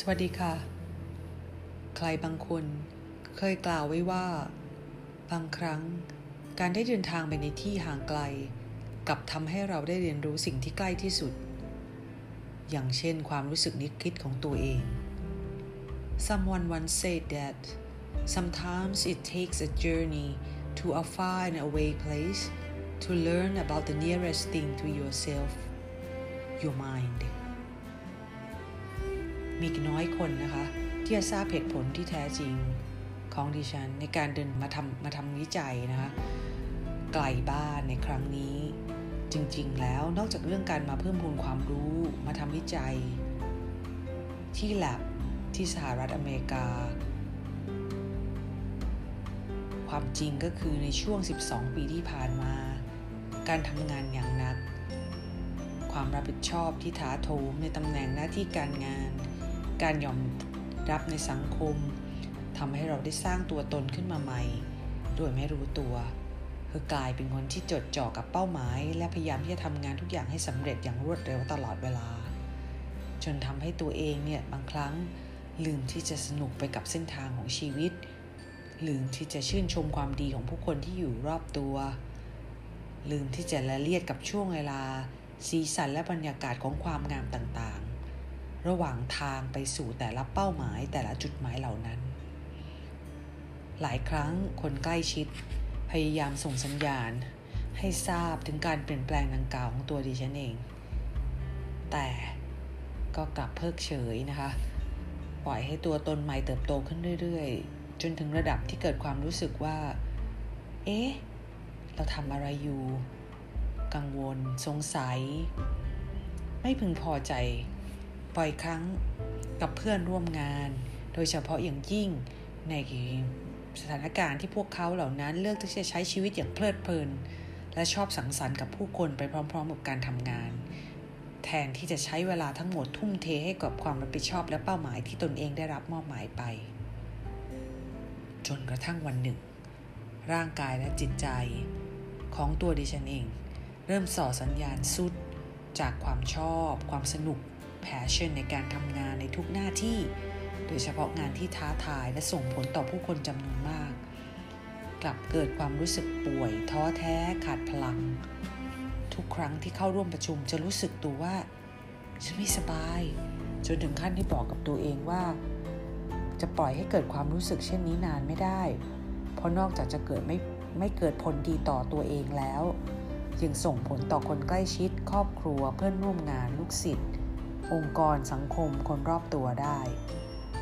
สวัสดีค่ะ ใครบางคนเคยกล่าวไว้ว่า บางครั้งการได้เดินทางไปในที่ห่างไกลกลับทำให้เราได้เรียนรู้สิ่งที่ใกล้ที่สุด อย่างเช่นความรู้สึกนึกคิดของตัวเอง Someone once said that sometimes it takes a journey to a far and away place to learn about the nearest thing to yourself your mind มีน้อยคนนะคะ ที่จะทราบเหตุผลที่แท้จริงของดิฉัน ในการเดินมาทำมาทำวิจัยนะคะไกลบ้านในครั้งนี้ จริง ๆ แล้วนอกจากเรื่องการมาเพิ่มพูนความรู้มาทำวิจัย ที่แลบที่สหรัฐอเมริกา ความจริงก็คือในช่วง 12 ปีที่ผ่านมา การทำงานอย่างหนัก ความรับผิดชอบที่ท้าโถมในตำแหน่งหน้าที่การงาน การยอมรับในสังคมทำให้เราได้สร้างตัวตนขึ้นมาใหม่ โดยไม่รู้ตัว คือกลายเป็นคนที่จดจ่อกับเป้าหมาย และพยายามที่จะทำงานทุกอย่างให้สำเร็จอย่างรวดเร็วตลอดเวลา จนทำให้ตัวเองเนี่ยบางครั้งลืมที่จะสนุกไปกับเส้นทางของชีวิต ลืมที่จะชื่นชมความดีของผู้คนที่อยู่รอบตัว ลืมที่จะละเลียดกับช่วงเวลา สีสันและบรรยากาศของความงามต่าง ระหว่างทางไปสู่แต่ละเป้าหมายแต่ละจุดหมายเหล่านั้น หลายครั้งคนใกล้ชิด พยายามส่งสัญญาณ ให้ทราบถึงการเปลี่ยนแปลงดังกล่าวของตัวดิฉันเอง แต่ก็กลับเพิกเฉยนะคะ ปล่อยให้ตัวตนใหม่เติบโตขึ้นเรื่อยๆ จนถึงระดับที่เกิดความรู้สึกว่า เอ๊ะ เราทำอะไรอยู่ กังวล สงสัย ไม่พึงพอใจ บ่อยครั้งกับเพื่อนร่วมงาน โดยเฉพาะอย่างยิ่งในสถานการณ์ที่พวกเขาเหล่านั้นเลือกที่จะใช้ชีวิตอย่างเพลิดเพลิน และชอบสังสรรค์กับผู้คนไปพร้อมๆกับการทำงาน แทนที่จะใช้เวลาทั้งหมดทุ่มเทให้กับความรับผิดชอบและเป้าหมายที่ตนเองได้รับมอบหมายไป จนกระทั่งวันหนึ่ง ร่างกายและจิตใจของตัวดิฉันเอง เริ่มส่อสัญญาณสุด จากความชอบ ความสนุก passion ในการทำงานในทุกหน้าที่ โดยเฉพาะงานที่ท้าทายและส่งผลต่อผู้คนจำนวนมาก กลับเกิดความรู้สึกป่วย ท้อแท้ขาดพลัง ทุกครั้งที่เข้าร่วมประชุมจะรู้สึกตัวว่า ฉันไม่สบาย จนถึงขั้นที่บอกกับตัวเองว่า จะปล่อยให้เกิดความรู้สึกเช่นนี้นานไม่ได้ เพราะนอกจากจะเกิดไม่ไม่เกิดผลดีต่อตัวเองแล้ว ยังส่งผลต่อคนใกล้ชิด ครอบครัวเพื่อนร่วมงานลูกศิษย์ องค์กรสังคมคนรอบตัวได้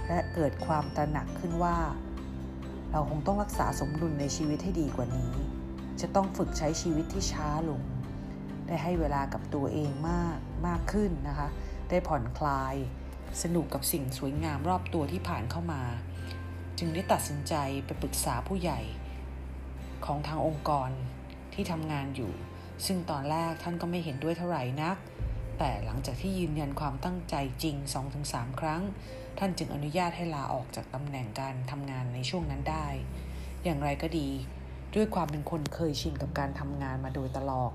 และเกิดความตระหนักขึ้นว่า เราคงต้องรักษาสมดุลในชีวิตให้ดีกว่านี้ จะต้องฝึกใช้ชีวิตที่ช้าลง ได้ให้เวลากับตัวเองมากมากขึ้นนะคะ ได้ผ่อนคลาย สนุกกับสิ่งสวยงามรอบตัวที่ผ่านเข้ามา จึงได้ตัดสินใจไปปรึกษาผู้ใหญ่ของทางองค์กรที่ทำงานอยู่ ซึ่งตอนแรกท่านก็ไม่เห็นด้วยเท่าไหร่นัก แต่หลังจากที่ยืนยันความตั้งใจจริง 2-3 ครั้ง ท่านจึงอนุญาตให้ลาออกจากตำแหน่งการทำงานในช่วงนั้นได้ อย่างไรก็ดี ด้วยความเป็นคนเคยชินกับการทำงานมาโดยตลอด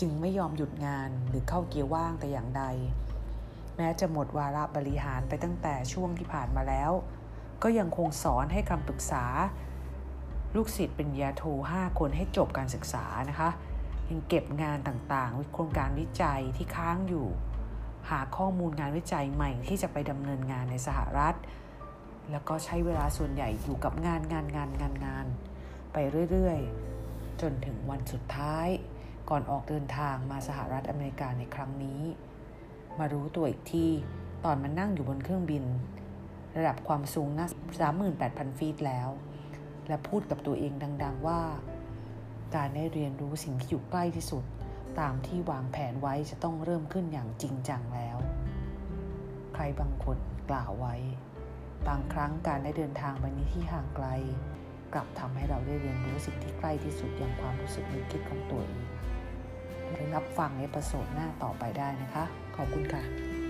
จึงไม่ยอมหยุดงานหรือเข้าเกียร์ว่างแต่อย่างใด แม้จะหมดวาระบริหารไปตั้งแต่ช่วงที่ผ่านมาแล้ว ก็ยังคงสอนให้คำปรึกษา ลูกศิษย์เป็นยาโท 5 คนให้จบการศึกษานะคะ ยังเก็บงานต่างๆ โครงการวิจัยที่ค้างอยู่ หาข้อมูลงานวิจัยใหม่ที่จะไปดำเนินงานในสหรัฐ แล้วก็ใช้เวลาส่วนใหญ่อยู่กับงานงานงานงานงาน ไปเรื่อยๆ จนถึงวันสุดท้าย ก่อนออกเดินทางมาสหรัฐอเมริกาในครั้งนี้ มารู้ตัวอีกทีตอนมานั่งอยู่บนเครื่องบิน ระดับความสูงน่า38,000 ฟีตแล้ว และพูดกับตัวเองดัง ๆว่า การได้เรียนรู้สิ่งที่อยู่ใกล้ที่สุด ตามที่วางแผนไว้จะต้องเริ่มขึ้นอย่างจริงจังแล้ว ใครบางคนกล่าวไว้ บางครั้งการได้เดินทางไปในที่ห่างไกล กลับทำให้เราได้เรียนรู้สิ่งที่ใกล้ที่สุดอย่างความรู้สึกนึกคิดของตัวเองหรือรับฟังในประสดหน้าต่อไปได้นะคะ ขอบคุณค่ะ